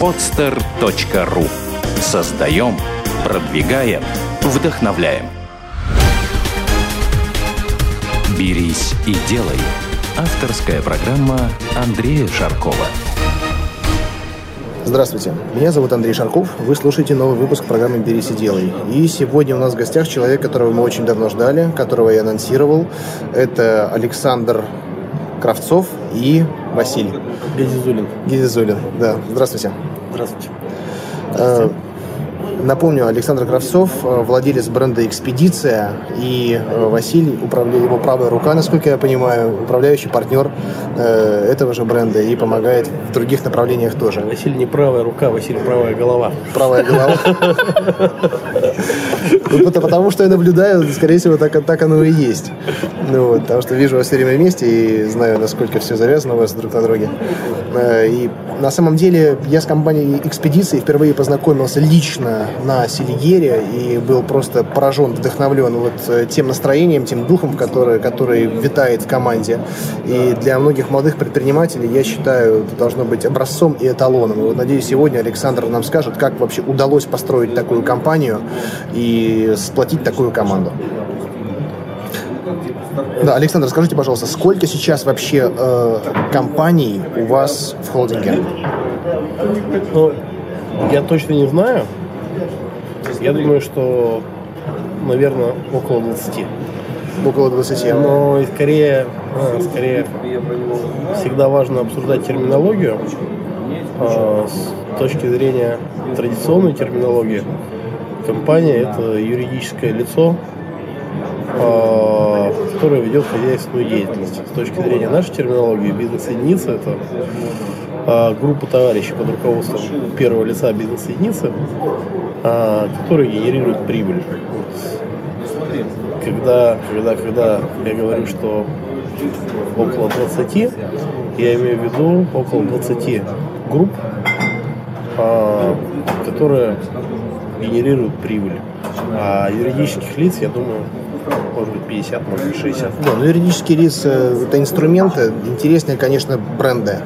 podster.ru Создаем, продвигаем, вдохновляем. «Берись и делай» – авторская программа Андрея Шаркова. Здравствуйте, меня зовут Андрей Шарков, вы слушаете новый выпуск программы «Берись и делай». И сегодня у нас в гостях человек, которого мы очень давно ждали, которого я анонсировал. Это Александр Кравцов и Василий. Гедизулин. Гедизулин, да. Здравствуйте. Здравствуйте. Э, Напомню, Александр Кравцов, э, владелец бренда «Экспедиция», и э, Василий, его правая рука, насколько я понимаю, управляющий партнер э, этого же бренда и помогает в других направлениях тоже. Василий не правая рука, Василий правая голова. Правая голова. Ну, потому что я наблюдаю, скорее всего, так, оно и есть. Ну, потому что вижу вас все время вместе и знаю, насколько все завязано у вас друг на друге. И на самом деле я с компанией «Экспедиции» впервые познакомился лично на Селигере и был просто поражен, вдохновлен вот э, тем настроением, тем духом, который, который витает в команде. И для многих молодых предпринимателей, я считаю, это должно быть образцом и эталоном. И вот, надеюсь, сегодня Александр нам скажет, как вообще удалось построить такую компанию и сплотить такую команду. Да, Александр, скажите, пожалуйста, сколько сейчас вообще э, компаний у вас в холдинге? Ну, я точно не знаю. Я думаю, что, наверное, около 20. Около 20. Но и скорее, а, скорее всегда важно обсуждать терминологию а, с точки зрения традиционной терминологии. Компания – это юридическое лицо, а, которое ведет хозяйственную деятельность. С точки зрения нашей терминологии, бизнес-единица – это а, группа товарищей под руководством первого лица бизнес-единицы, а, которые генерируют прибыль. Когда, когда, когда я говорю, что около 20, я имею в виду около 20 групп, а, которые генерируют прибыль. А юридических лиц, я думаю, может быть 50, может быть 60. Да, но юридические лица – это инструменты. Интереснее, конечно, бренды.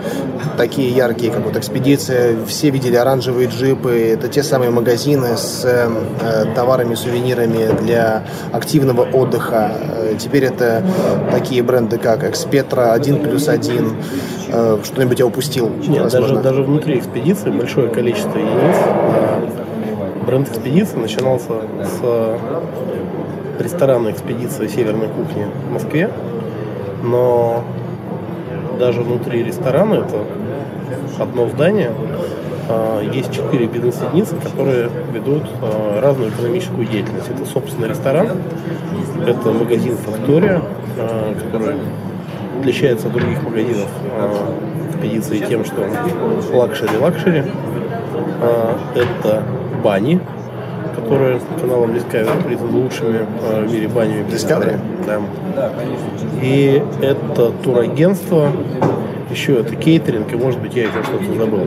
Такие яркие, как вот «Экспедиция». Все видели оранжевые джипы. Это те самые магазины с э, товарами, сувенирами для активного отдыха. Э, теперь это такие бренды, как «Экспетра», «1 плюс 1». Э, что-нибудь я упустил, Нет, даже, даже внутри «Экспедиции» большое количество единиц. Бренд «Экспедиции» начинался с ресторанная экспедиция северной кухни в Москве, но даже внутри ресторана это одно здание, а, есть четыре бизнес-единицы, которые ведут а, разную экономическую деятельность. Это, собственно, ресторан, это магазин «Фактория», а, который отличается от других магазинов экспедиции тем, что luxury-luxury. Это бани, которая каналом Discovery признана лучшими э, в мире банями. Discovery? Да. И это турагентство, еще это кейтеринг, и может быть я еще что-то забыл.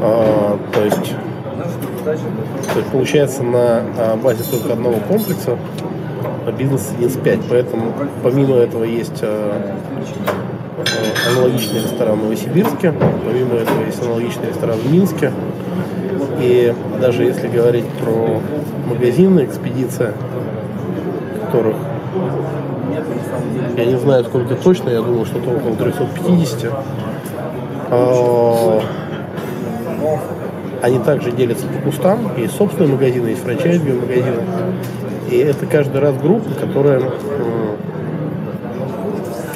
А, то есть то есть получается на а, базе только одного комплекса бизнес единиц 5. Поэтому помимо этого есть а, а, аналогичный ресторан в Новосибирске, помимо этого есть аналогичный ресторан в Минске, и даже если говорить про магазины экспедиция, которых я не знаю сколько точно, я думаю, что-то около 350. А, они также делятся по кустам, есть собственные магазины, есть франчайзовые магазины. И это каждый раз группа, которая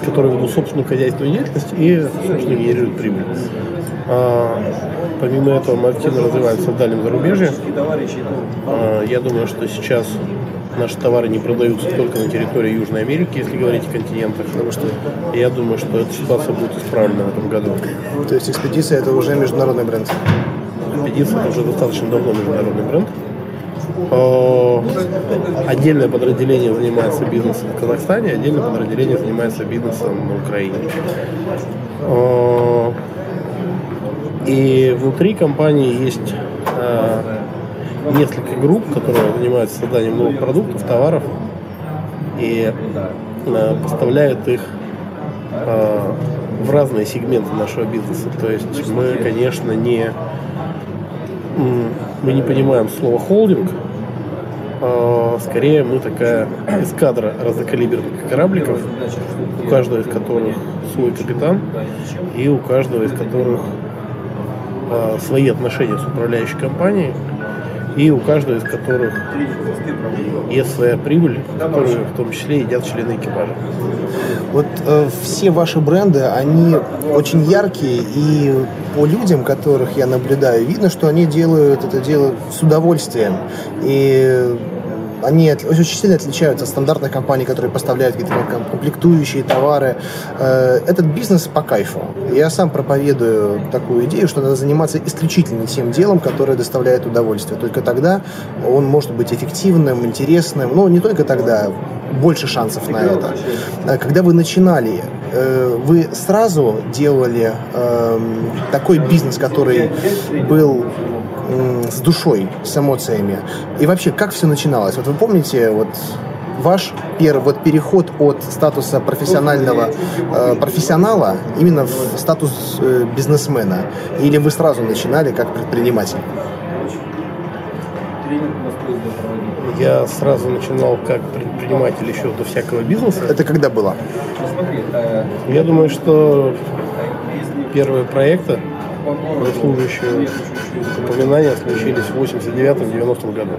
которые ведут собственную хозяйственную деятельность и, собственно, генерируют прибыль. А, помимо этого мы активно развиваемся в дальнем зарубежье. А, я думаю, что сейчас наши товары не продаются только на территории Южной Америки, если говорить о континентах, потому что я думаю, что эта ситуация будет исправлена в этом году. То есть экспедиция это уже международный бренд? Экспедиция это уже достаточно давно международный бренд. А, отдельное подразделение занимается бизнесом в Казахстане, отдельное подразделение занимается бизнесом на Украине. И внутри компании есть э, несколько групп, которые занимаются созданием новых продуктов, товаров и э, поставляют их э, в разные сегменты нашего бизнеса. То есть мы, конечно, не мы не понимаем слово холдинг. А, скорее мы такая эскадра разнокалиберных корабликов, у каждого из которых свой капитан и у каждого из которых свои отношения с управляющей компанией и у каждого из которых есть своя прибыль, которую в том числе едят члены экипажа. Вот э, все ваши бренды, они очень яркие, и по людям, которых я наблюдаю, видно, что они делают это дело с удовольствием. И они очень сильно отличаются от стандартных компаний, которые поставляют какие-то комплектующие товары. Э, этот бизнес по кайфу. Я сам проповедую такую идею, что надо заниматься исключительно тем делом, которое доставляет удовольствие. Только тогда он может быть эффективным, интересным. Но не только тогда, больше шансов на это. Э, когда вы начинали, э, вы сразу делали эм, такой бизнес, который был с душой, с эмоциями. И вообще, как все начиналось? Вот вы помните, вот ваш первый вот переход от статуса профессионального э, профессионала именно в статус э, бизнесмена? Или вы сразу начинали как предприниматель? Я сразу начинал как предприниматель еще до всякого бизнеса. Это когда было? Я думаю, что первые проекты служащие упоминания случились в 89-90 году.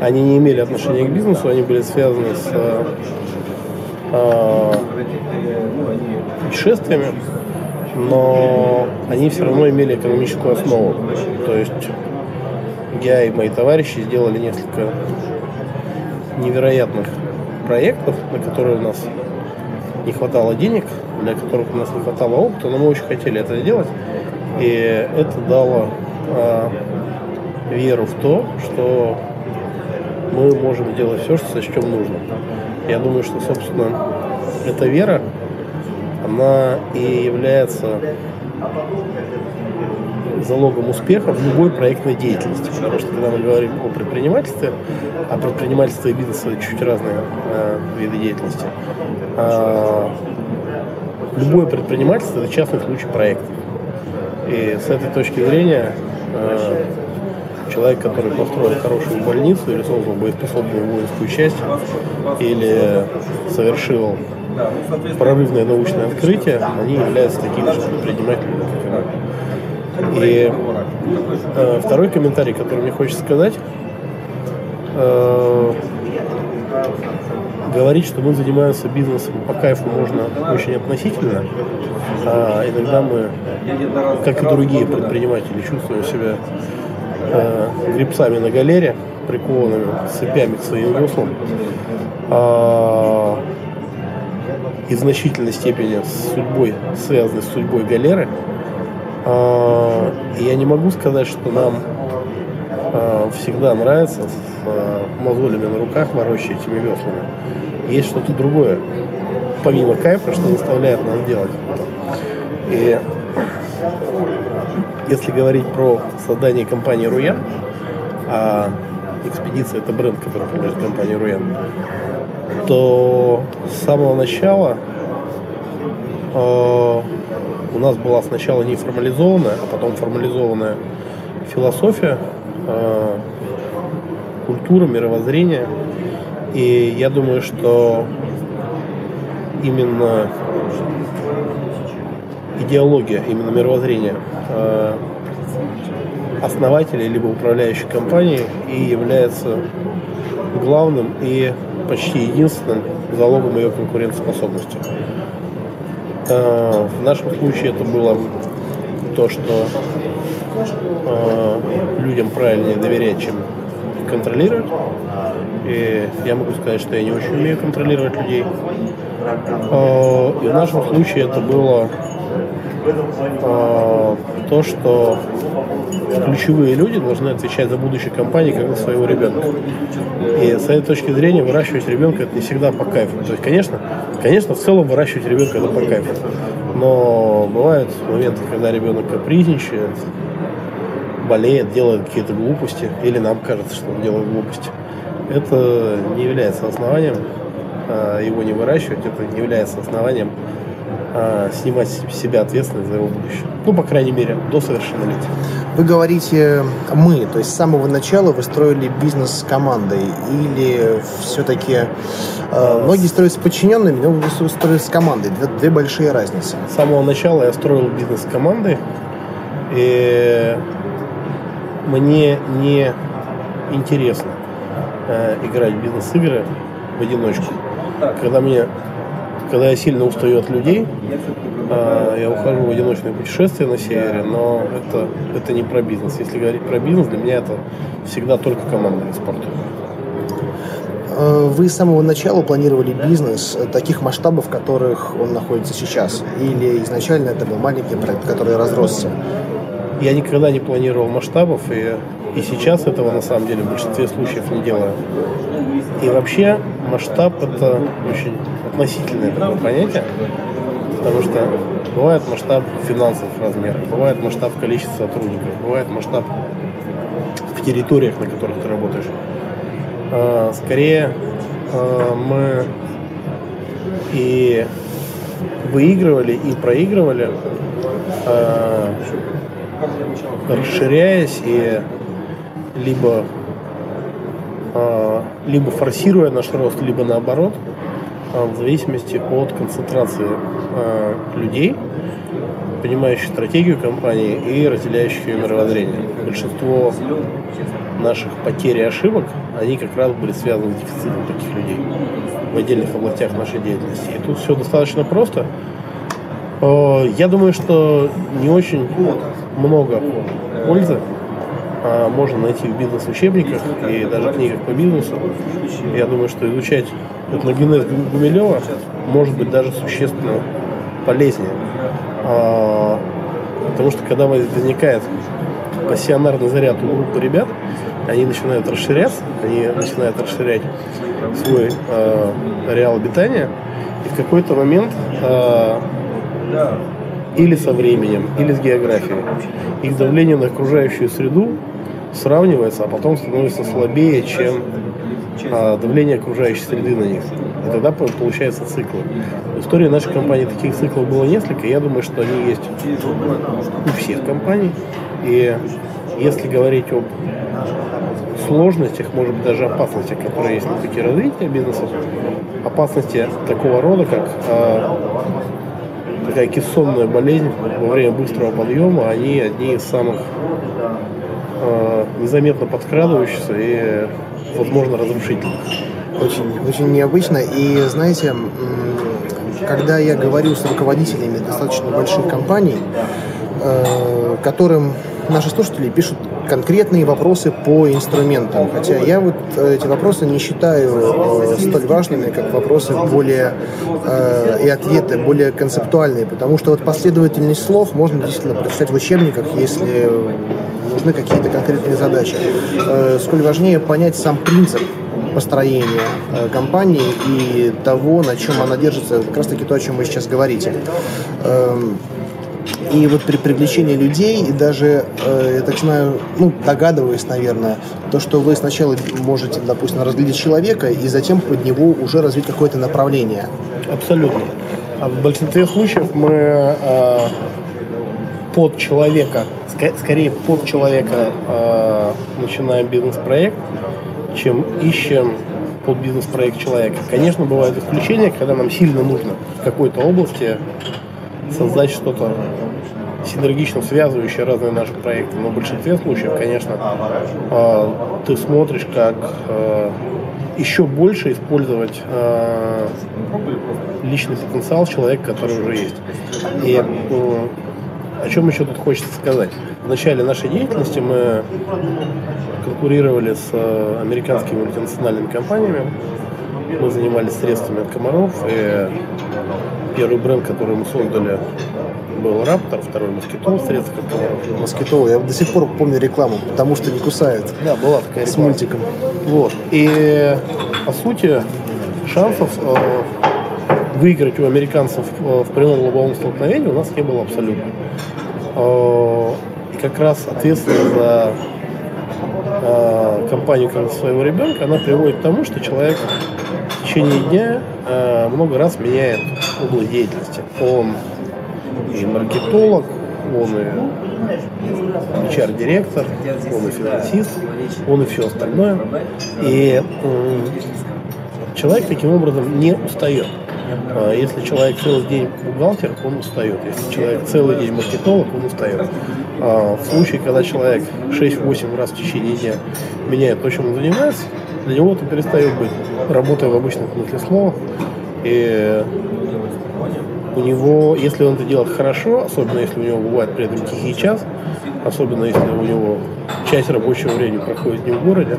Они не имели отношения к бизнесу, они были связаны с э, путешествиями, но они все равно имели экономическую основу. То есть я и мои товарищи сделали несколько невероятных проектов, на которые у нас не хватало денег, для которых у нас не хватало опыта, но мы очень хотели это сделать. И это дало э, веру в то, что мы можем делать все, что, с чем нужно. Я думаю, что, собственно, эта вера, она и является залогом успеха в любой проектной деятельности. Потому что когда мы говорим о предпринимательстве, а предпринимательство и бизнес это чуть разные э, виды деятельности, э, любое предпринимательство это частный случай проекта. И с этой точки зрения э, человек, который построил хорошую больницу или создал боеспособную воинскую часть, или совершил прорывное научное открытие, они являются такими же предпринимателями, как и мы. И э, второй комментарий, который мне хочется сказать, э, говорить, что мы занимаемся бизнесом по кайфу можно очень относительно, а иногда мы, как и другие предприниматели, чувствуем себя э, грибцами на галере, прикованными цепями к своим веслам, э, и в значительной степени с судьбой, связаны с судьбой галеры – а, я не могу сказать, что нам а, всегда нравится с а, мозолями на руках ворочать этими веслами. Есть что-то другое, помимо кайфа, что заставляет нас делать И если говорить про создание компании Руян, а экспедиция это бренд, который принадлежит компании Руян, то с самого начала у нас была сначала не формализованная, а потом формализованная философия, э, культура, мировоззрение. И я думаю, что именно идеология, именно мировоззрение э, основателей либо управляющей компании и является главным и почти единственным залогом ее конкурентоспособности. Э, в нашем случае это было то, что людям правильнее доверять, чем контролировать. И я могу сказать, что я не очень умею контролировать людей. Э, и в нашем случае это было то, что ключевые люди должны отвечать за будущее компании как за своего ребенка. И с этой точки зрения выращивать ребенка это не всегда по кайфу. То есть, конечно, конечно, в целом выращивать ребенка это по кайфу. Но бывают моменты, когда ребенок капризничает, болеет, делает какие-то глупости, или нам кажется, что он делает глупости. Это не является основанием а его не выращивать, это не является основанием э, снимать с себя ответственность за его будущее. Ну, по крайней мере, до совершеннолетия. Вы говорите «мы», то есть с самого начала вы строили бизнес с командой, или все-таки э, многие строят с подчиненными, но вы строили с командой, две, две большие разницы. С самого начала я строил бизнес с командой, и мне не интересно э, играть в бизнес-игры в одиночку. Когда мне когда я сильно устаю от людей, э, я ухожу в одиночное путешествие на севере, но это, это не про бизнес. Если говорить про бизнес, для меня это всегда только командный спорт. Э, вы с самого начала планировали бизнес таких масштабов, в которых он находится сейчас? Или изначально это был маленький проект, который разросся? Я никогда не планировал масштабов, и, и сейчас этого на самом деле в большинстве случаев не делаю. И вообще масштаб это очень относительное такое понятие, потому что бывает масштаб финансовых размеров, бывает масштаб количества сотрудников, бывает масштаб в территориях, на которых ты работаешь. А, скорее а, мы и выигрывали, и проигрывали, а, расширяясь и либо либо форсируя наш рост, либо наоборот – а, в зависимости от концентрации э, людей, понимающих стратегию компании и разделяющих ее мировоззрение. Большинство наших потерь и ошибок, они как раз были связаны с дефицитом таких людей в отдельных областях нашей деятельности. И тут все достаточно просто. Я думаю, что не очень много пользы а, можно найти в бизнес-учебниках и даже книгах по бизнесу. Я думаю, что изучать этногенез Гумилева может быть даже существенно полезнее. А, потому что когда возникает пассионарный заряд у группы ребят, они начинают расширяться, они начинают расширять свой э, реал обитания, и в какой-то момент или со временем, или с географией, их давление на окружающую среду сравнивается, а потом становится слабее, чем а, давление окружающей среды на них. И тогда получается циклы. В истории нашей компании таких циклов было несколько, я думаю, что они есть у всех компаний. И если говорить об сложностях, может быть, даже опасностях, которые есть на пути развития бизнеса, опасности такого рода, как э, такая кессонная болезнь во время быстрого подъема, они одни из самых э, незаметно подкрадывающихся и возможно, разрушительных. Очень, очень необычно. И знаете, когда я говорю с руководителями достаточно больших компаний, э, которым наши слушатели пишут конкретные вопросы по инструментам. Хотя я вот э, эти вопросы не считаю э, столь важными, как вопросы более э, и ответы более концептуальные, потому что вот последовательность слов можно действительно прочитать в учебниках, если нужны какие-то конкретные задачи. Сколь важнее понять сам принцип построения компании и того, на чем она держится, как раз таки то, о чем вы сейчас говорите. И вот при привлечении людей, и даже, э, я так знаю, ну, догадываюсь, наверное, то, что вы сначала можете, допустим, разглядеть человека, и затем под него уже развить какое-то направление. Абсолютно. А в большинстве случаев мы э, под человека, ск- скорее под человека э, начинаем бизнес-проект, чем ищем под бизнес-проект человека. Конечно, бывают исключения, когда нам сильно нужно в какой-то области создать что-то синергично связывающее разные наши проекты. Но в большинстве случаев, конечно, э, ты смотришь, как э, еще больше использовать э, личный потенциал человека, который уже есть. И о чем еще тут хочется сказать? В начале нашей деятельности мы конкурировали с американскими мультинациональными компаниями. Мы занимались средствами от комаров, и Первый бренд, который мы создали, был Раптор, второй Москитол, средства от комаров. Москитол, я до сих пор помню рекламу, потому что не кусает. Да, была такая реклама. С мультиком. Вот. И, по сути, шансов э, выиграть у американцев э, в прямом лобовом столкновении у нас не было абсолютно. Э, как раз ответственность за э, компанию как своего ребенка, она приводит к тому, что человек в течение дня э, много раз меняет область деятельности. он и маркетолог, он и HR-директор, он и финансист, он и все остальное. И человек таким образом не устает. А если человек целый день бухгалтер, он устает. Если человек целый день маркетолог, он устает. А в случае, когда человек 6-8 раз в течение дня меняет то, чем он занимается, для него это перестает быть работой в обычном смысле слова. И у него, если он это делает хорошо, особенно если у него бывает при этом тихий час, особенно если у него часть рабочего времени проходит не в городе,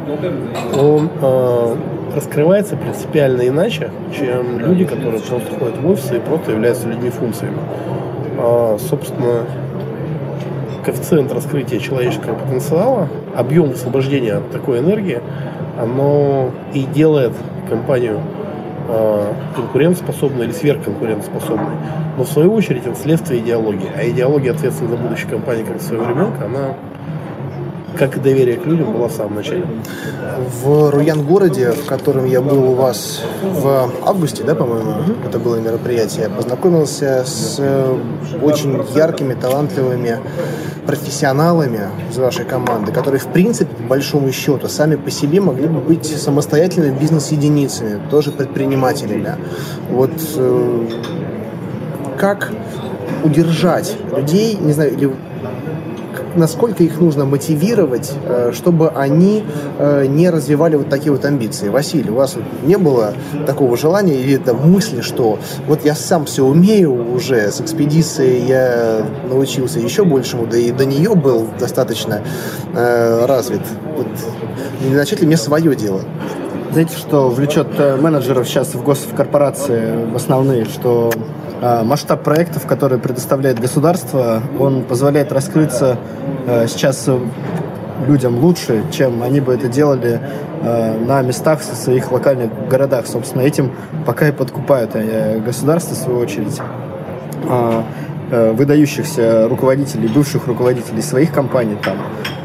он э, раскрывается принципиально иначе, чем люди, которые просто ходят в офисы и просто являются людьми-функциями. А, собственно, коэффициент раскрытия человеческого потенциала, объем освобождения от такой энергии, оно и делает компанию конкурентоспособной или сверхконкурентоспособной. Но в свою очередь это следствие идеологии. А идеология ответственна за будущее компании как своего ребенка, она как и доверие к людям было в самом начале. В Руян-городе, в котором я был у вас в августе, да, по-моему, mm-hmm. это было мероприятие, познакомился с э, очень яркими, талантливыми профессионалами из вашей команды, которые, в принципе, по большому счету, сами по себе могли бы быть самостоятельными бизнес-единицами, тоже предпринимателями. Вот э, как удержать людей, не знаю, или насколько их нужно мотивировать, э, чтобы они э, не развивали вот такие вот амбиции. Василий, у вас не было такого желания или это мысли, что вот я сам все умею уже, с экспедицией я научился еще большему, да и до нее был достаточно э, развит. Вот, не начать ли мне свое дело? Знаете, что влечет менеджеров сейчас в госкорпорации в основные, что масштаб проектов, которые предоставляет государство, он позволяет раскрыться э, сейчас людям лучше, чем они бы это делали э, на местах в своих локальных городах. Собственно, этим пока и подкупают э, государство, в свою очередь. Э, выдающихся руководителей, бывших руководителей своих компаний, там,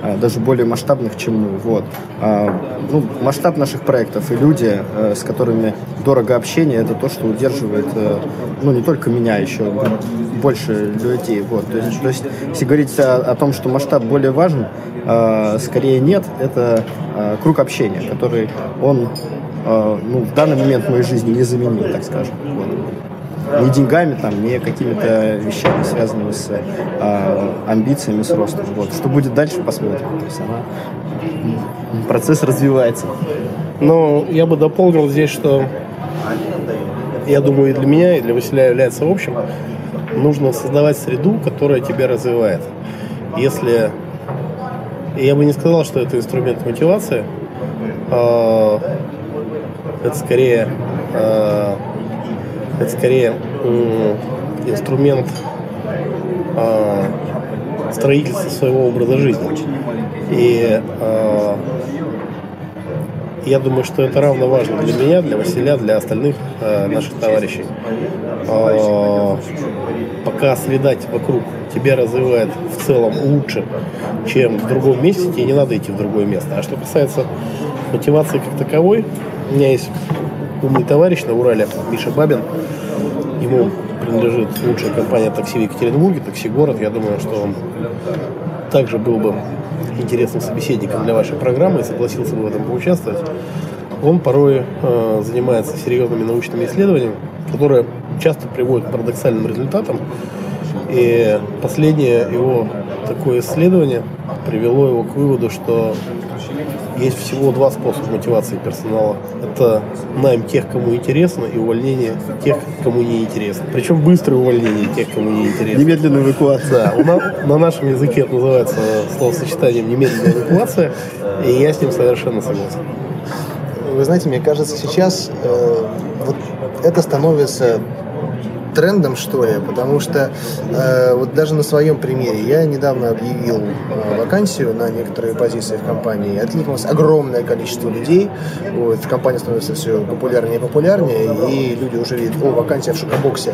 э, даже более масштабных, чем мы. Вот. А, ну, масштаб наших проектов и люди, э, с которыми дорого общение, это то, что удерживает, ну, не только меня, еще больше людей. Вот. То, есть, то есть, если говорить о, о том, что масштаб более важен, скорее нет, это круг общения, который он ну, в данный момент в моей жизни не заменил, так скажем. Вот не деньгами, там, не какими-то вещами, связанными с э, амбициями, с ростом. Вот. Что будет дальше, посмотрим. То есть она, процесс развивается. Но я бы дополнил здесь, что я думаю, и для меня, и для Василия является общим, нужно создавать среду, которая тебя развивает. Если я бы не сказал, что это инструмент мотивации, э, это скорее э, это скорее инструмент э, строительства своего образа жизни. И э, я думаю, что это равно важно для меня, для Василия, для остальных э, наших товарищей. Пока среда вокруг тебя развивает в целом лучше, чем в другом месте, тебе не надо идти в другое место. А что касается мотивации как таковой, у меня есть умный товарищ на Урале, Миша Бабин. Ему принадлежит лучшая компания такси в Екатеринбурге, такси город. Я думаю, что он также был бы интересным собеседником для вашей программы и согласился бы в этом поучаствовать. Он порой э, занимается серьезными научными исследованиями, которые часто приводят к парадоксальным результатам. И последнее его такое исследование привело его к выводу, что есть всего два способа мотивации персонала. Это найм тех, кому интересно, и увольнение тех, кому не интересно. Причем быстрое увольнение тех, кому не интересно. Немедленная эвакуация. Да, на, на нашем языке это называется словосочетанием немедленная эвакуация, и я с ним совершенно согласен. Вы знаете, мне кажется, сейчас э, вот это становится трендом, что ли, потому что э, вот даже на своем примере я недавно объявил э, вакансию на некоторые позиции в компании, откликнулось огромное количество людей, вот, компания становится все популярнее и популярнее, и люди уже видят, о, вакансия в шокобоксе,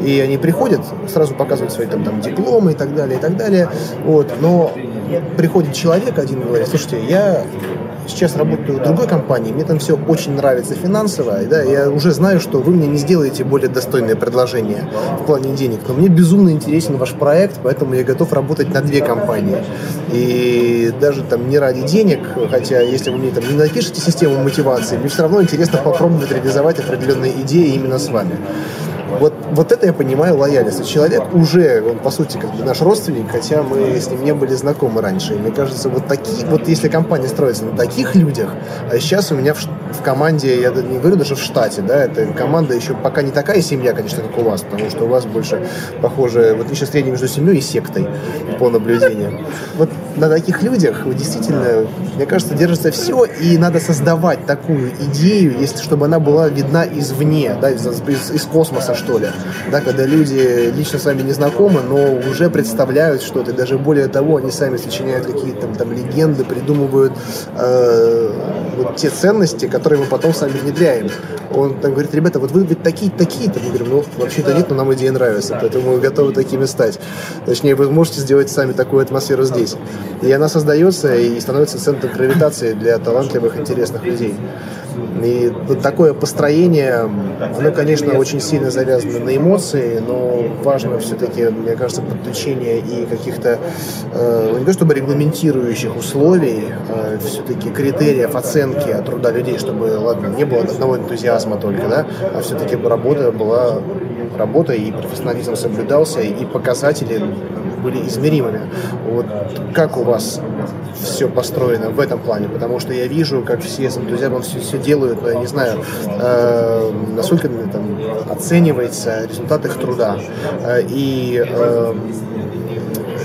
и они приходят, сразу показывают свои там, там дипломы и так далее, и так далее, вот, но приходит человек один и говорит, слушайте, я сейчас работаю в другой компании, мне там все очень нравится финансово, да, я уже знаю, что вы мне не сделаете более достойное предложение в плане денег, то мне безумно интересен ваш проект, поэтому я готов работать на две компании. И даже там не ради денег, хотя если вы мне там не напишете систему мотивации, мне все равно интересно попробовать реализовать определенные идеи именно с вами. Вот, это я понимаю лояльность. Человек уже, он по сути как бы наш родственник, хотя мы с ним не были знакомы раньше. И мне кажется, вот такие, вот если компания строится на таких людях, а сейчас у меня в, в команде, я не говорю даже в штате, да, это команда еще пока не такая семья, конечно, как у вас, потому что у вас больше похоже, вот еще среднее между семьей и сектой по наблюдениям. Вот на таких людях действительно, мне кажется, держится все, и надо создавать такую идею, если чтобы она была видна извне, да, из, из, из космоса, что ли. Да, когда люди лично с вами не знакомы, но уже представляют что-то, даже более того, они сами сочиняют какие-то там, там легенды, придумывают э, вот те ценности, которые мы потом сами внедряем. Он там говорит, ребята, вот вы ведь такие-то, такие-то. Мы говорим, ну, вообще-то нет, но нам идея нравится, поэтому мы готовы такими стать. Точнее, вы можете сделать сами такую атмосферу здесь. И она создается и становится центром гравитации для талантливых, интересных людей. И такое построение, оно, конечно, очень сильно завязано на эмоции, но важно все-таки, мне кажется, подключение и каких-то, э, не то чтобы регламентирующих условий, э, все-таки критериев оценки труда людей, чтобы, ладно, не было одного энтузиазма только, да, а все-таки работа была работа, и профессионализм соблюдался, и показатели были измеримыми. Вот как у вас все построено в этом плане? Потому что я вижу, как все с энтузиазмом все, все делают, но я не знаю, э, насколько там, оценивается результат их труда. Э, и э,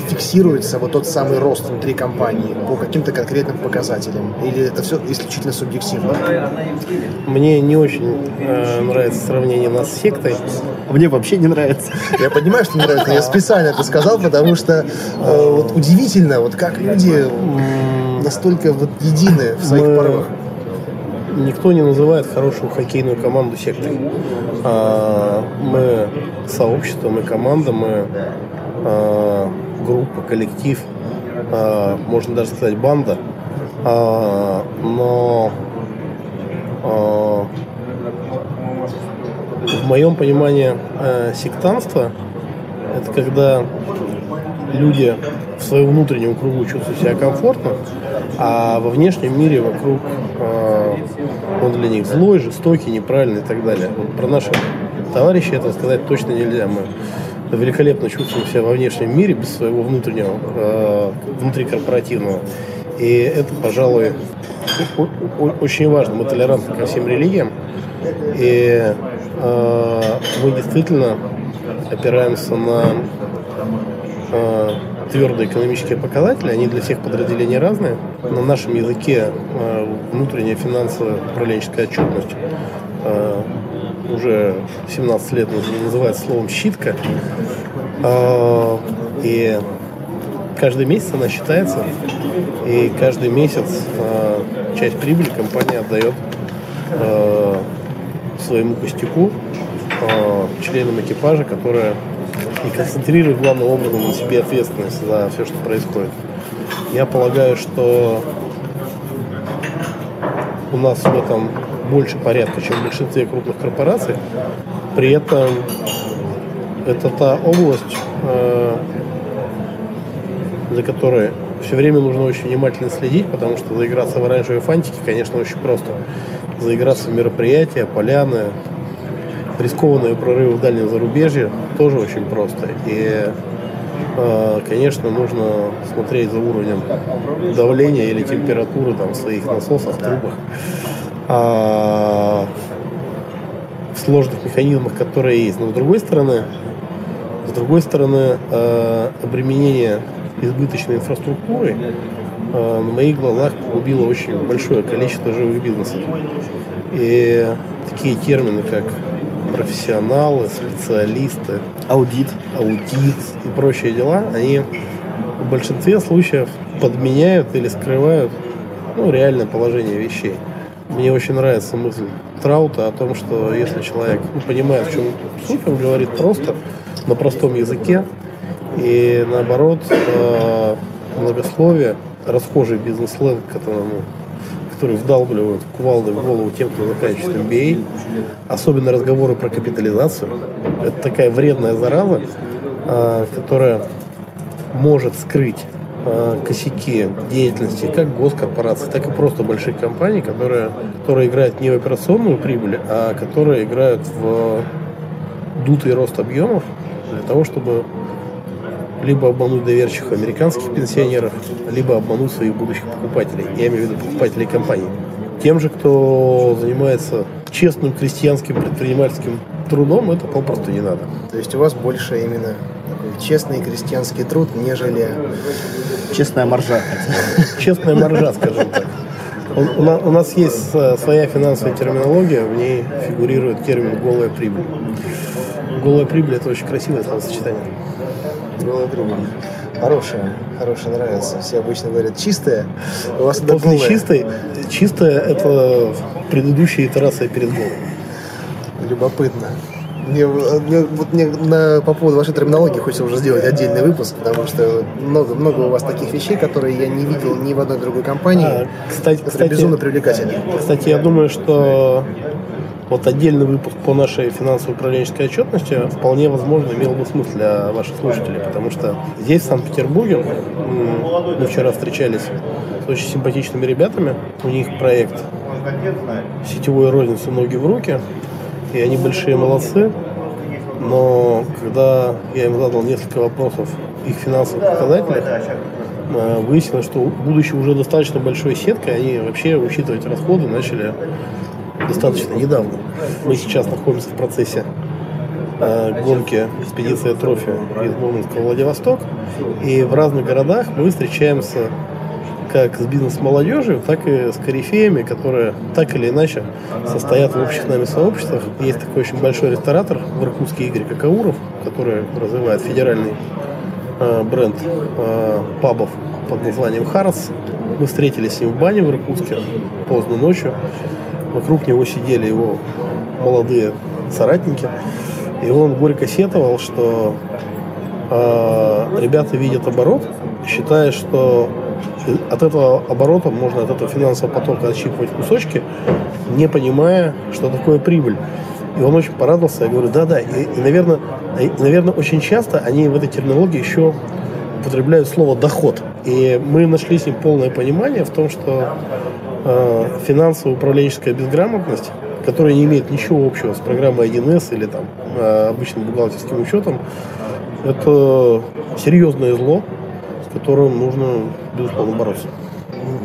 фиксируется вот тот самый рост внутри компании по каким-то конкретным показателям? Или это все исключительно субъективно? Мне не очень э, нравится сравнение нас с сектой. Мне вообще не нравится. Я понимаю, что не нравится. Я специально это сказал, потому что э, вот удивительно, вот как люди настолько вот едины в своих Мы... порывах никто не называет хорошую хоккейную команду сектой. А, мы сообщество, мы команда, мы а, группа, коллектив, а, можно даже сказать банда, а, но а, в моем понимании сектанство это когда люди в своем внутреннем кругу чувствуют себя комфортно, а во внешнем мире вокруг он для них злой, жестокий, неправильный и так далее. Вот про наших товарищей это сказать точно нельзя. Мы великолепно чувствуем себя во внешнем мире без своего внутреннего, э, внутрикорпоративного. И это, пожалуй, очень важно. Мы толерантны ко всем религиям. И э, мы действительно опираемся на э, твердые экономические показатели, они для всех подразделений разные. На нашем языке э, внутренняя финансовая управленческая отчетность э, уже 17 лет называется словом «щитка». А, и каждый месяц она считается, и каждый месяц а, часть прибыли компания отдает а, своему костяку, членам экипажа, которые и концентрируют главным образом на себе ответственность за все, что происходит. Я полагаю, что у нас в этом больше порядка, чем в большинстве крупных корпораций. При этом это та область, э, за которой все время нужно очень внимательно следить, потому что заиграться в оранжевые фантики, конечно, очень просто. Заиграться в мероприятия, поляны, рискованные прорывы в дальнем зарубежье тоже очень просто. И, э, конечно, нужно смотреть за уровнем давления или температуры там, в своих насосах, трубах а, в сложных механизмах, которые есть. Но с другой стороны, с другой стороны, э, обременение избыточной инфраструктуры э, на моих глазах погубило очень большое количество живых бизнесов. И такие термины, как профессионалы, специалисты, аудит, аудит и прочие дела, они в большинстве случаев подменяют или скрывают ну, реальное положение вещей. Мне очень нравится мысль Траута о том, что если человек ну, понимает, в чем суть, он говорит просто, на простом языке, и наоборот, э, многословие, расхожий бизнес-сленг, которому, которые вдалбливают кувалды в голову тем, кто заканчивает MBA, особенно разговоры про капитализацию. Это такая вредная зараза, а, которая может скрыть а, косяки деятельности как госкорпораций, так и просто больших компаний, которые, которые играют не в операционную прибыль, а которые играют в дутый рост объемов для того, чтобы либо обмануть доверчивых американских пенсионеров, либо обмануть своих будущих покупателей. Я имею в виду покупателей компаний. Тем же, кто занимается честным крестьянским предпринимательским трудом, это попросту не надо. То есть у вас больше именно такой честный крестьянский труд, нежели... Честная маржа. Честная маржа, скажем так. У, нас, у нас есть своя финансовая терминология, в ней фигурирует термин «голая прибыль». Голая прибыль – это очень красивое словосочетание. Голая прибыль. Хорошая, хорошая, нравится. Все обычно говорят чистая. У вас это После чистой, чистая – это предыдущая итерация перед голым. Любопытно. Мне, мне, вот мне на, по поводу вашей терминологии хочется уже сделать отдельный выпуск, потому что много, много у вас таких вещей, которые я не видел ни в одной другой компании. А, кстати, Это кстати, безумно привлекательно. Кстати, я думаю, что вот отдельный выпуск по нашей финансово управленческой отчетности вполне возможно имел бы смысл для ваших слушателей, потому что здесь, в Санкт-Петербурге, мы вчера встречались с очень симпатичными ребятами. У них проект сетевой розницы «Ноги в руки», и они большие молодцы, но когда я им задал несколько вопросов их финансовых показателях, э, выяснилось, что будучи уже достаточно большой сеткой, они вообще учитывать расходы начали достаточно недавно. Мы сейчас находимся в процессе э, гонки экспедиция трофи из Мурманска в Владивосток. И в разных городах мы встречаемся как с бизнес-молодежью, так и с корифеями, которые так или иначе состоят в общих нами сообществах. Есть такой очень большой ресторатор в Иркутске Игорь Какауров, который развивает федеральный э, бренд э, пабов под названием Харрес. Мы встретились с ним в бане в Иркутске поздно ночью. Вокруг него сидели его молодые соратники. И он горько сетовал, что э, ребята видят оборот, считая, что от этого оборота можно от этого финансового потока отщипывать кусочки, не понимая, что такое прибыль. И он очень порадовался. Я говорю, да-да. И, и, наверное, и, наверное, очень часто они в этой терминологии еще употребляют слово «доход». И мы нашли с ним полное понимание в том, что э, финансовая управленческая безграмотность, которая не имеет ничего общего с программой 1С или там э, обычным бухгалтерским учетом, это серьезное зло, с которым нужно, безусловно, бороться.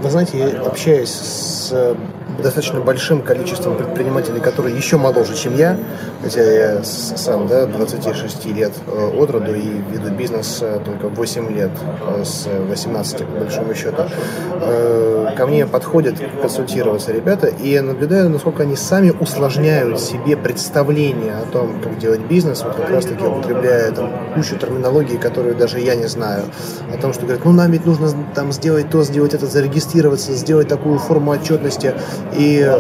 Вы знаете, я общаюсь с достаточно большим количеством предпринимателей, которые еще моложе, чем я, хотя я сам, да, 26 лет э, от роду и веду бизнес э, только 8 лет, э, с 18 по большому счету. Ко мне подходят консультироваться ребята, и я наблюдаю, насколько они сами усложняют себе представление о том, как делать бизнес, вот как раз таки употребляя там кучу терминологии, которую даже я не знаю, о том, что говорят, ну нам ведь нужно там сделать то, сделать это, зарегистрироваться, сделать такую форму отчетности, и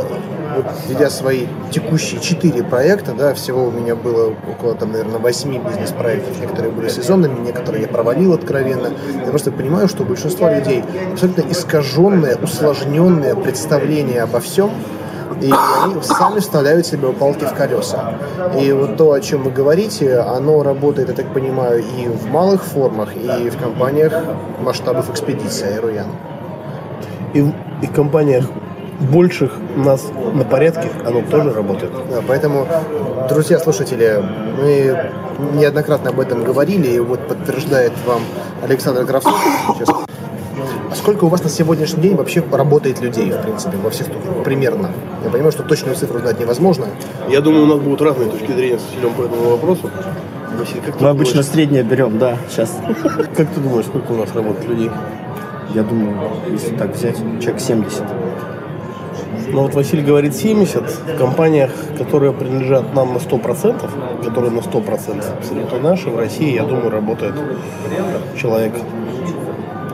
вот, ведя свои текущие четыре проекта, да, всего у меня было около, там, наверное, восьми бизнес-проектов. Некоторые были сезонными, некоторые я провалил откровенно. Я просто понимаю, что у большинства людей абсолютно искаженное, усложненное представление обо всем, и они сами вставляют себе палки в колеса. И вот то, о чем вы говорите, оно работает, я так понимаю, и в малых формах, и в компаниях масштабов экспедиции Аэроян. И, и в компаниях больших нас на порядке, оно тоже работает. Да, поэтому, друзья слушатели, мы неоднократно об этом говорили, и вот подтверждает вам Александр Кравцов. Сейчас. А сколько у вас на сегодняшний день вообще работает людей, в принципе, во всех структурах? Примерно. Я понимаю, что точную цифру знать невозможно. Я думаю, у нас будут разные точки зрения с Василием по этому вопросу. Василий, как Мы обычно среднее берем, да, сейчас. Как ты думаешь, сколько у нас работает людей? Я думаю, если так взять, человек 70. Но вот Василий говорит 70. В компаниях, которые принадлежат нам на 100%, которые на 100% абсолютно наши, в России, я думаю, работает человек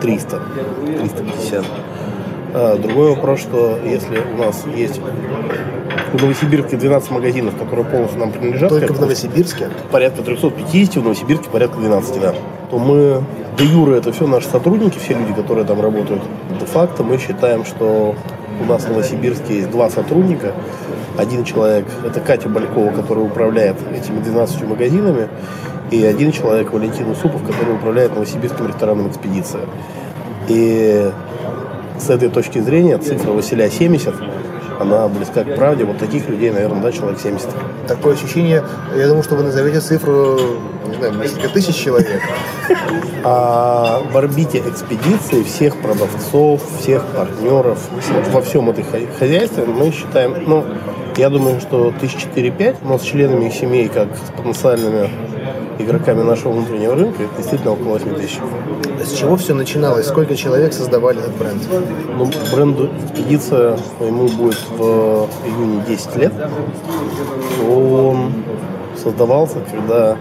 300, 350. А, другой вопрос, что если у нас есть в Новосибирске 12 магазинов, которые полностью нам принадлежат. Только в Новосибирске? Порядка 350, в Новосибирске порядка 12, да. То мы, де юра, это все наши сотрудники, все люди, которые там работают. Де-факто мы считаем, что у нас в Новосибирске есть два сотрудника. Один человек – это Катя Балькова, которая управляет этими 12 магазинами, и один человек – Валентин Усупов, который управляет Новосибирским рестораном «Экспедиция». И с этой точки зрения цифра Василия 70 она близка к правде. Вот таких людей, наверное, да, человек 70. Такое ощущение, я думаю, что вы назовете цифру, не знаю, несколько тысяч человек. А в орбите экспедиции всех продавцов, всех партнеров, во всем этой хозяйстве мы считаем, ну, я думаю, что тысяч четыре-пять, но с членами их семей, как с потенциальными игроками нашего внутреннего рынка, это действительно около 8 тысяч. С чего все начиналось? Сколько человек создавали этот бренд? Ну, бренду «Экспедиция» ему будет в июне 10 лет. Он создавался, когда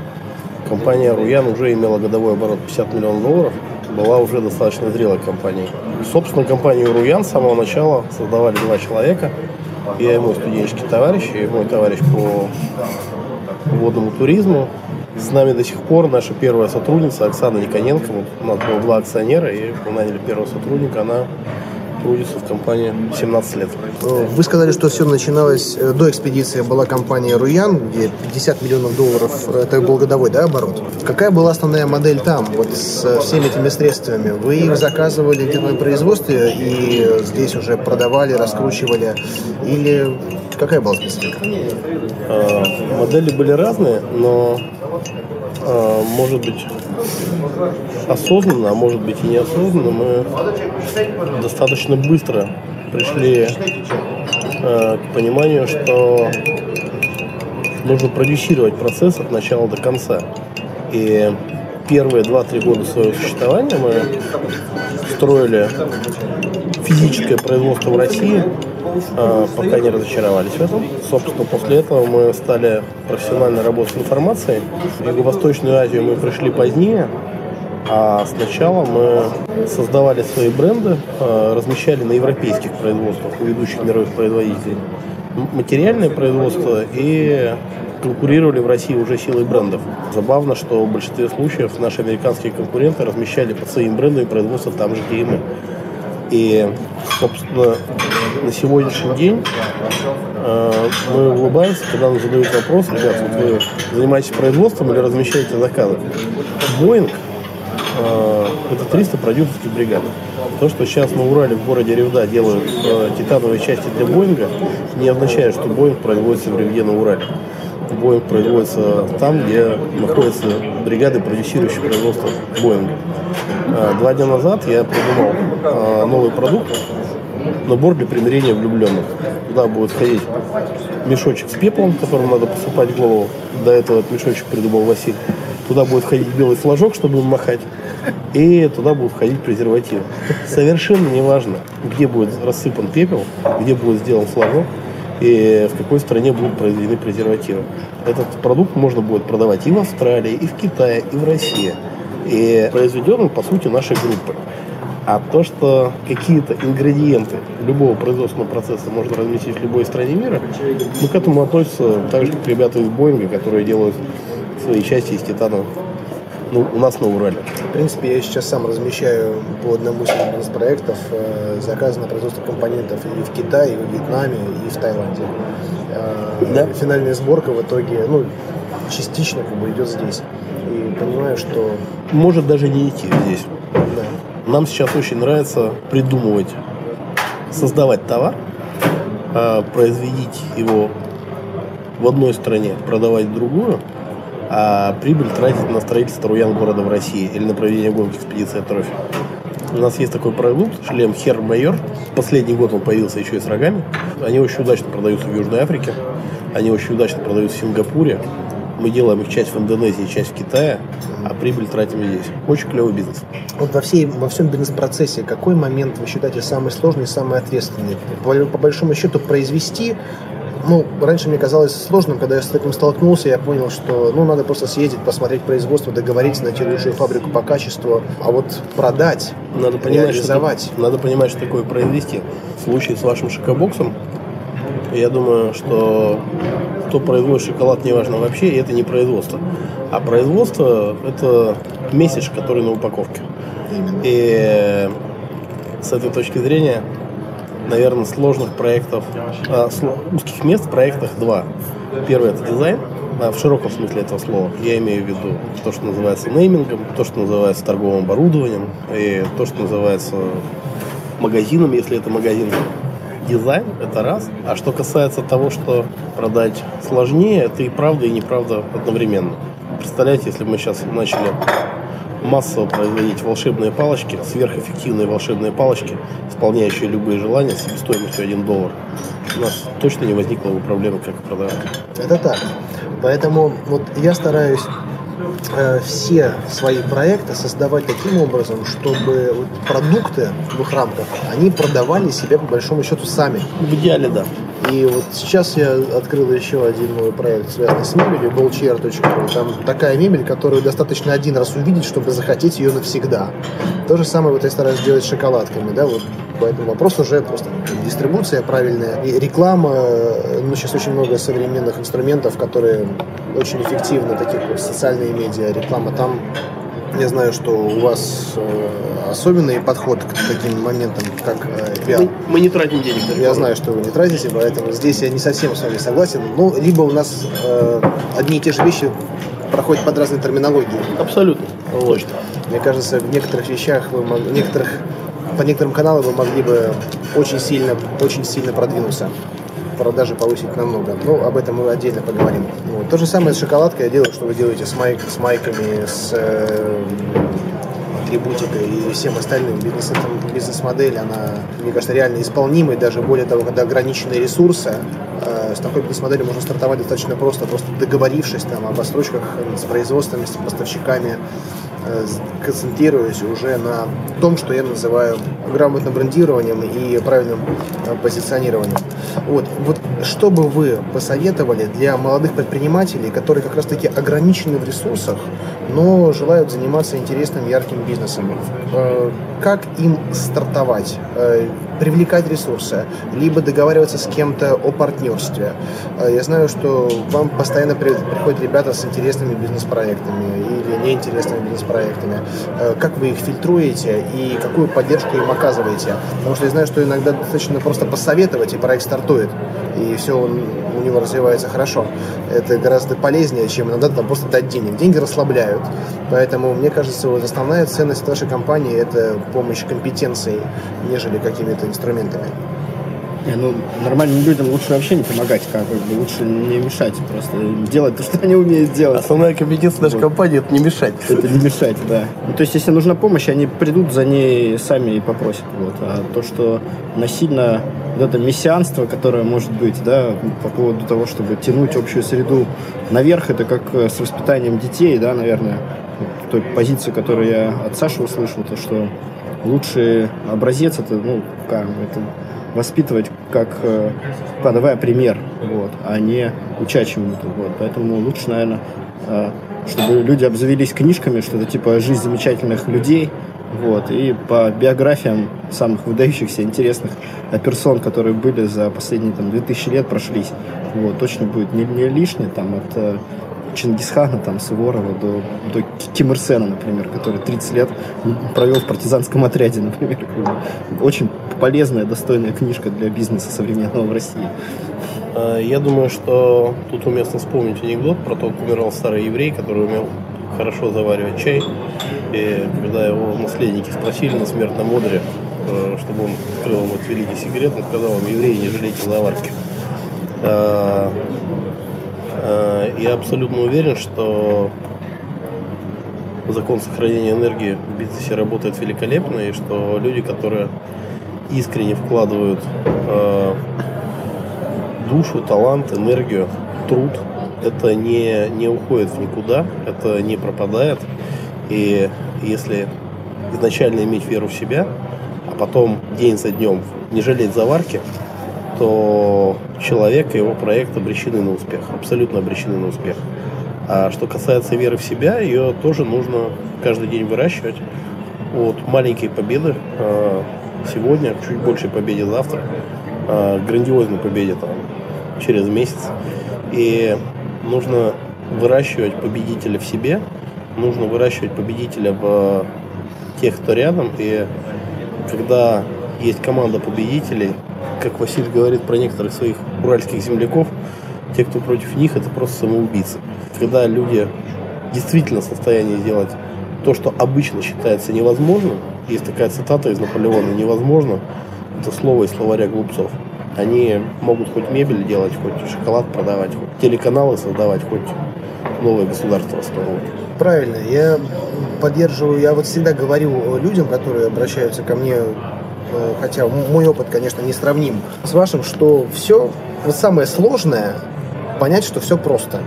компания «Руян» уже имела годовой оборот 50 миллионов долларов, была уже достаточно зрелой компанией. Собственно, компанию «Руян» с самого начала создавали два человека. Я и мой студенческий товарищ, и мой товарищ по водному туризму. С нами до сих пор наша первая сотрудница Оксана Никоненко. Вот у нас было два акционера, и мы наняли первого сотрудника. Она трудится в компании 17 лет. Вы сказали, что все начиналось э, до экспедиции. Была компания «Руян», где 50 миллионов долларов, э, это был годовой да, оборот. Какая была основная модель там, вот с всеми этими средствами? Вы их заказывали где-то на производстве и здесь уже продавали, раскручивали? Или какая была специфика? Модели были разные, но может быть осознанно, а может быть и неосознанно, мы достаточно быстро пришли э, к пониманию, что нужно продюсировать процесс от начала до конца. И первые 2-3 года своего существования мы строили физическое производство в России, э, пока не разочаровались в этом. Собственно, после этого мы стали профессионально работать с информацией. В Юго-Восточную Азию мы пришли позднее, а сначала мы создавали свои бренды, э, размещали на европейских производствах у ведущих мировых производителей материальное производство и конкурировали в России уже силой брендов. Забавно, что в большинстве случаев наши американские конкуренты размещали под своим брендом и производство там же, где и мы. И, собственно, на сегодняшний день э, мы улыбаемся, когда нам задают вопрос, ребят, вот вы занимаетесь производством или размещаете заказы. Боинг э, это 300 продюсерских бригад. То, что сейчас на Урале в городе Ревда делают э, титановые части для Боинга, не означает, что Боинг производится в Ревде на Урале. Боинг производится там, где находятся бригады, продюсирующие производство Боинга. Э, два дня назад я придумал э, новый продукт, набор для примирения влюбленных. Туда будет входить мешочек с пеплом, которым надо посыпать голову. До этого этот мешочек придумал Василий. Туда будет входить белый флажок, чтобы им махать. И туда будут входить презервативы. Совершенно неважно, где будет рассыпан пепел, где будет сделан флажок и в какой стране будут произведены презервативы. Этот продукт можно будет продавать и в Австралии, и в Китае, и в России. И произведен он, по сути, нашей группы. А то, что какие-то ингредиенты любого производственного процесса можно разместить в любой стране мира, мы к этому относимся так же, как ребята из Боинга, которые делают свои части из титана ну, у нас на Урале. В принципе, я сейчас сам размещаю по одному из бизнес-проектов э, заказы на производство компонентов и в Китае, и в Вьетнаме, и в Таиланде. Э, да? Финальная сборка в итоге, ну, частично как бы идет здесь. И понимаю, что... Может даже не идти здесь. Да. Нам сейчас очень нравится придумывать, создавать товар, э, производить его в одной стране, продавать в другую – а прибыль тратить на строительство руян города в России или на проведение гонки экспедиции трофи. У нас есть такой продукт, шлем Хер Майор. Последний год он появился еще и с рогами. Они очень удачно продаются в Южной Африке. Они очень удачно продаются в Сингапуре. Мы делаем их часть в Индонезии, часть в Китае, а прибыль тратим здесь. Очень клевый бизнес. Вот во, всей, во всем бизнес-процессе какой момент вы считаете самый сложный, самый ответственный? По, по большому счету произвести ну, раньше мне казалось сложным, когда я с этим столкнулся, я понял, что, ну, надо просто съездить, посмотреть производство, договориться, найти лучшую фабрику по качеству, а вот продать, надо понимать, реализовать. Что, надо понимать, что такое произвести. В случае с вашим шокобоксом, я думаю, что кто производит шоколад, неважно вообще, это не производство. А производство – это месседж, который на упаковке. И с этой точки зрения наверное, сложных проектов, а, узких мест в проектах два. Первый это дизайн, а, в широком смысле этого слова. Я имею в виду то, что называется неймингом, то, что называется торговым оборудованием, и то, что называется магазином, если это магазин. Дизайн – это раз. А что касается того, что продать сложнее, это и правда, и неправда одновременно. Представляете, если бы мы сейчас начали массово производить волшебные палочки, сверхэффективные волшебные палочки, исполняющие любые желания себестоимостью 1 доллар, у нас точно не возникло бы проблемы, как продавать. Это так. Поэтому вот я стараюсь э, все свои проекты создавать таким образом, чтобы вот продукты в их рамках, они продавали себя по большому счету сами. В идеале, да. И вот сейчас я открыл еще один новый проект, связанный с мебелью, ballchair.ru. Там такая мебель, которую достаточно один раз увидеть, чтобы захотеть ее навсегда. То же самое вот я стараюсь делать с шоколадками, да, вот Поэтому вопрос уже просто дистрибуция правильная, и реклама. Ну, сейчас очень много современных инструментов, которые очень эффективны, таких как социальные медиа, реклама. Там я знаю, что у вас э, особенный подход к таким моментам, как э, пиар. Мы, мы не тратим денег. Я знаю, что вы не тратите, поэтому здесь я не совсем с вами согласен. Ну, либо у нас э, одни и те же вещи проходят под разной терминологией. Абсолютно. Вот. Точно. Мне кажется, в некоторых вещах, в некоторых по некоторым каналам вы могли бы очень сильно, очень сильно продвинуться продажи повысить намного. Ну, об этом мы отдельно поговорим. Вот. То же самое с шоколадкой я делаю, что вы делаете с, майк, с майками, с э, атрибутикой и всем остальным. Бизнес, бизнес-модель, она, мне кажется, реально исполнимой. Даже более того, когда ограниченные ресурсы, э, с такой бизнес-моделью можно стартовать достаточно просто, просто договорившись там об отсрочках с производствами, с поставщиками, Э, концентрируюсь уже на том, что я называю грамотным брендированием и правильным э, позиционированием. Вот, вот что бы вы посоветовали для молодых предпринимателей, которые как раз-таки ограничены в ресурсах, но желают заниматься интересным, ярким бизнесом? Э, как им стартовать? привлекать ресурсы, либо договариваться с кем-то о партнерстве. Я знаю, что вам постоянно приходят ребята с интересными бизнес-проектами или неинтересными бизнес-проектами. Как вы их фильтруете и какую поддержку им оказываете? Потому что я знаю, что иногда достаточно просто посоветовать, и проект стартует, и все он, у него развивается хорошо. Это гораздо полезнее, чем иногда там просто дать денег. Деньги расслабляют. Поэтому, мне кажется, вот основная ценность вашей компании – это помощь компетенцией, нежели какими-то инструментами. Не, ну, нормальным людям лучше вообще не помогать, как бы, лучше не мешать, просто делать то, что они умеют делать. Основная компетенция нашей вот. компании – это не мешать. Это не мешать, да. Ну, то есть, если нужна помощь, они придут за ней сами и попросят. Вот. А то, что насильно вот это мессианство, которое может быть, да, по поводу того, чтобы тянуть общую среду наверх, это как с воспитанием детей, да, наверное, вот той позиции, которую я от Саши услышал, то, что лучший образец это, ну, как, это воспитывать как э, подавая пример, вот, а не уча чему-то. Вот. Поэтому лучше, наверное, э, чтобы люди обзавелись книжками, что-то типа «Жизнь замечательных людей», вот, и по биографиям самых выдающихся, интересных персон, которые были за последние там, 2000 лет, прошлись. Вот, точно будет не, не лишнее, там, от э, Чингисхана, там, Суворова до, до Ким Ир Сена, например, который 30 лет провел в партизанском отряде, например. Очень полезная, достойная книжка для бизнеса современного в России. А, я думаю, что тут уместно вспомнить анекдот про то, как умирал старый еврей, который умел хорошо заваривать чай. И когда его наследники спросили на смертном одре, э, чтобы он открыл им этот великий секрет, он сказал им, евреи, не жалейте заварки. А, я абсолютно уверен, что закон сохранения энергии в бизнесе работает великолепно, и что люди, которые искренне вкладывают э, душу, талант, энергию, труд, это не, не уходит в никуда, это не пропадает. И если изначально иметь веру в себя, а потом день за днем не жалеть заварки, то человек и его проект обречены на успех, абсолютно обречены на успех. А что касается веры в себя, ее тоже нужно каждый день выращивать от маленькой победы э, сегодня, чуть больше победе завтра, э, грандиозной победе там, через месяц. И нужно выращивать победителя в себе, нужно выращивать победителя в тех, кто рядом. И когда есть команда победителей, как Василий говорит про некоторых своих уральских земляков, те, кто против них, это просто самоубийцы. Когда люди действительно в состоянии сделать то, что обычно считается невозможным, есть такая цитата из Наполеона «невозможно», это слово из словаря глупцов. Они могут хоть мебель делать, хоть шоколад продавать, хоть телеканалы создавать, хоть новое государство основывать. Правильно, я поддерживаю, я вот всегда говорю людям, которые обращаются ко мне, хотя мой опыт, конечно, не сравним с вашим, что все, вот самое сложное, понять, что все просто.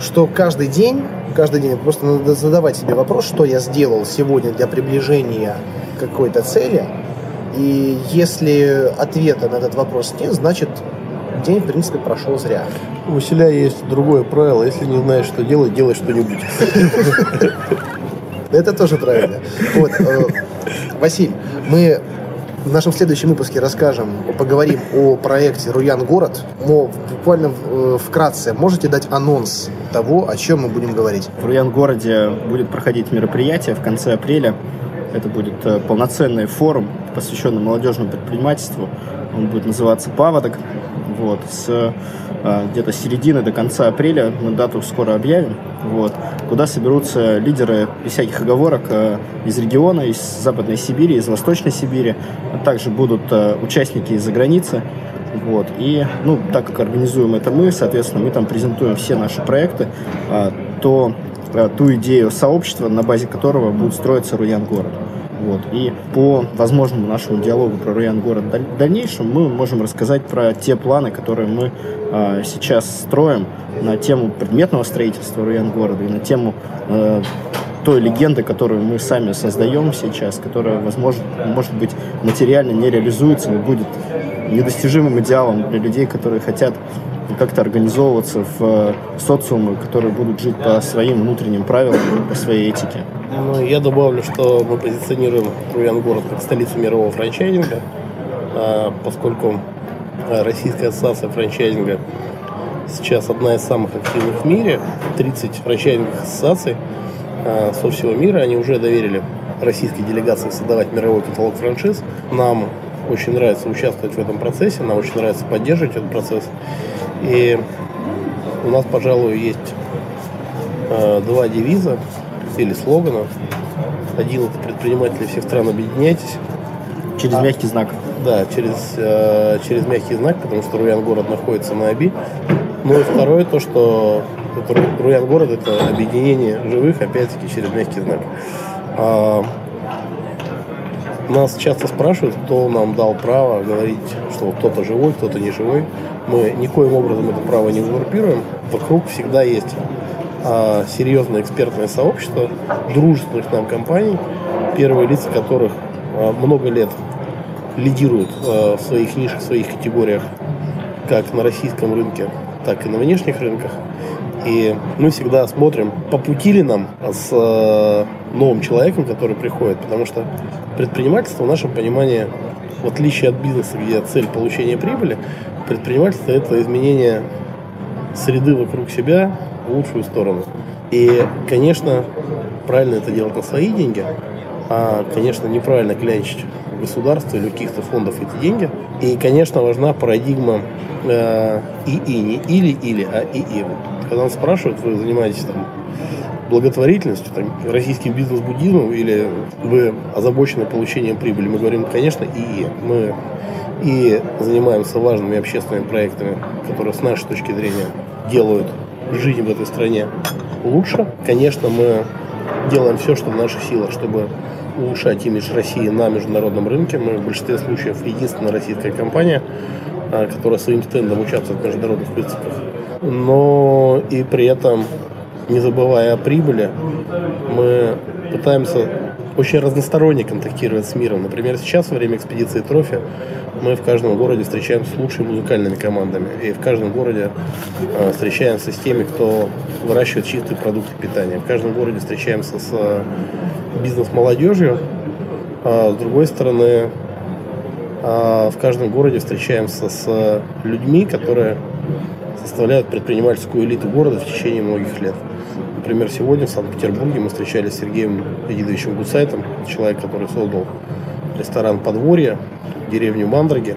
Что каждый день, каждый день просто надо задавать себе вопрос, что я сделал сегодня для приближения какой-то цели, и если ответа на этот вопрос нет, значит день, в принципе, прошел зря. У Василя есть другое правило. Если не знаешь, что делать, делай что-нибудь. Это тоже правильно. Вот, э, Василь, мы в нашем следующем выпуске расскажем, поговорим о проекте «Руян город». Но буквально э, вкратце можете дать анонс того, о чем мы будем говорить? В Руян городе будет проходить мероприятие в конце апреля. Это будет э, полноценный форум, посвященный молодежному предпринимательству. Он будет называться «Паводок». Вот, с э, где-то середины до конца апреля, мы дату скоро объявим, вот, куда соберутся лидеры без всяких оговорок э, из региона, из Западной Сибири, из Восточной Сибири, а также будут э, участники из-за границы, вот. И, ну, так как организуем это мы, соответственно, мы там презентуем все наши проекты, то ту идею сообщества, на базе которого будет строиться Руян город. Вот. И по возможному нашему диалогу про район город в дальнейшем мы можем рассказать про те планы, которые мы э, сейчас строим на тему предметного строительства район города и на тему э, той легенды, которую мы сами создаем сейчас, которая, возможно, может быть, материально не реализуется, но будет недостижимым идеалом для людей, которые хотят как-то организовываться в э, социумы, которые будут жить по своим внутренним правилам, по своей этике. Ну, я добавлю, что мы позиционируем Руян город как столицу мирового франчайзинга, а, поскольку а, Российская ассоциация франчайзинга сейчас одна из самых активных в мире. 30 франчайзинговых ассоциаций а, со всего мира, они уже доверили российской делегации создавать мировой каталог франшиз. Нам очень нравится участвовать в этом процессе, нам очень нравится поддерживать этот процесс. И у нас, пожалуй, есть два девиза или слоганов. Один это предприниматели всех стран объединяйтесь. Через а, мягкий знак. Да, через, э, через мягкий знак, потому что Руян город находится на Оби. Ну и второе то, что это, Руян город это объединение живых, опять-таки через мягкий знак. А, нас часто спрашивают, кто нам дал право говорить, что кто-то живой, кто-то не живой. Мы никоим образом это право не узурпируем. Вокруг всегда есть а, серьезное экспертное сообщество дружественных нам компаний, первые лица которых а, много лет лидируют а, в своих нишах, в своих категориях, как на российском рынке, так и на внешних рынках. И мы всегда смотрим, по пути ли нам с э, новым человеком, который приходит, потому что предпринимательство в нашем понимании, в отличие от бизнеса, где цель получения прибыли, предпринимательство это изменение среды вокруг себя, в лучшую сторону. И, конечно, правильно это делать на свои деньги, а, конечно, неправильно клянчить государства или каких-то фондов эти деньги. И, конечно, важна парадигма э, ИИ, не или-или, а ИИ. Вот, когда нас спрашивают, вы занимаетесь там благотворительностью, там, российским бизнес-буддизмом или вы озабочены получением прибыли, мы говорим, конечно, ИИ. Мы и занимаемся важными общественными проектами, которые с нашей точки зрения делают жизнь в этой стране лучше. Конечно, мы делаем все, что в наших силах, чтобы улучшать имидж России на международном рынке. Мы в большинстве случаев единственная российская компания, а, которая своим стендом участвует в международных выставках. Но и при этом, не забывая о прибыли, мы пытаемся очень разносторонне контактировать с миром. Например, сейчас во время экспедиции Трофи мы в каждом городе встречаемся с лучшими музыкальными командами. И в каждом городе э, встречаемся с теми, кто выращивает чистые продукты питания. В каждом городе встречаемся с э, бизнес-молодежью. А с другой стороны, э, в каждом городе встречаемся с людьми, которые составляют предпринимательскую элиту города в течение многих лет. Например, сегодня в Санкт-Петербурге мы встречались с Сергеем Едовичем Гусайтом, человек, который создал ресторан «Подворье», деревню Мандраги.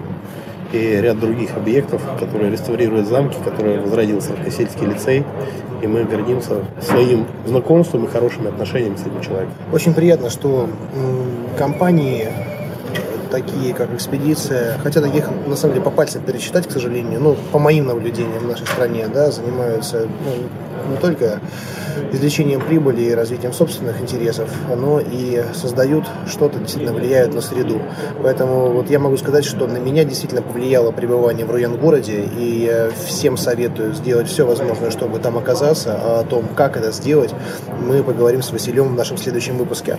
и ряд других объектов, которые реставрируют замки, которые возродился сельский лицей. И мы гордимся своим знакомством и хорошими отношениями с этим человеком. Очень приятно, что компании такие, как экспедиция, хотя таких на самом деле по пальцам пересчитать, к сожалению, ну, по моим наблюдениям в нашей стране, да, занимаются ну, не только извлечением прибыли и развитием собственных интересов, но и создают что-то, действительно влияют на среду. Поэтому вот я могу сказать, что на меня действительно повлияло пребывание в Руян-городе, и всем советую сделать все возможное, чтобы там оказаться, а о том, как это сделать, мы поговорим с Василем в нашем следующем выпуске.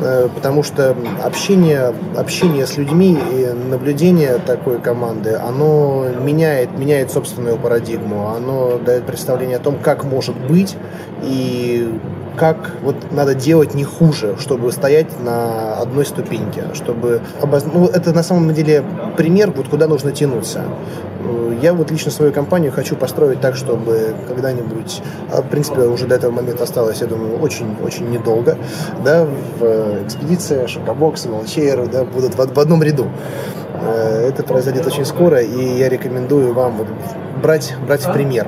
Э, потому что общение, общение с людьми и наблюдение такой команды, оно меняет, меняет собственную парадигму, оно дает представление о том, как может быть и как вот надо делать не хуже, чтобы стоять на одной ступеньке, чтобы обоз... ну, это на самом деле пример, вот куда нужно тянуться. Я вот лично свою компанию хочу построить так, чтобы когда-нибудь, а, в принципе, уже до этого момента осталось, я думаю, очень-очень недолго, да, в экспедиция, Шокобокс, Волчейр, да, будут в, в одном ряду. Э, это произойдет очень скоро, и я рекомендую вам вот брать, брать в пример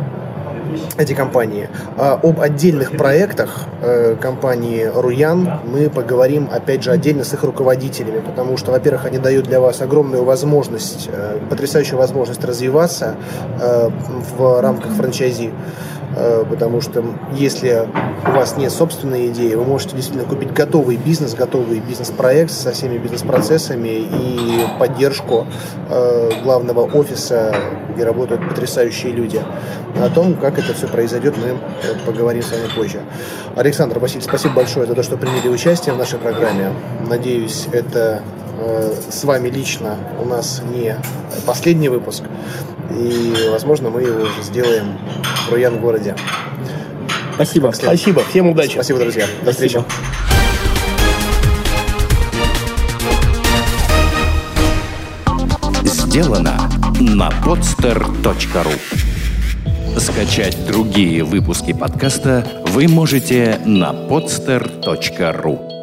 эти компании. А об отдельных проектах э, компании Руян мы поговорим, опять же, отдельно с их руководителями, потому что, во-первых, они дают для вас огромную возможность, э, потрясающую возможность развиваться э, в рамках франчайзи. Э, потому что если у вас нет собственной идеи, вы можете действительно купить готовый бизнес, готовый бизнес-проект со всеми бизнес-процессами и поддержку э, главного офиса, где работают потрясающие люди. О том, как это все произойдет, мы э, поговорим с вами позже. Александр, Василий, спасибо большое за то, что приняли участие в нашей программе. Надеюсь, это с вами лично у нас не последний выпуск. И, возможно, мы его уже сделаем в Руян городе. Спасибо. Спасибо. Всем удачи. Спасибо, друзья. До встречи. Сделано на podster.ru Скачать другие выпуски подкаста вы можете на podster.ru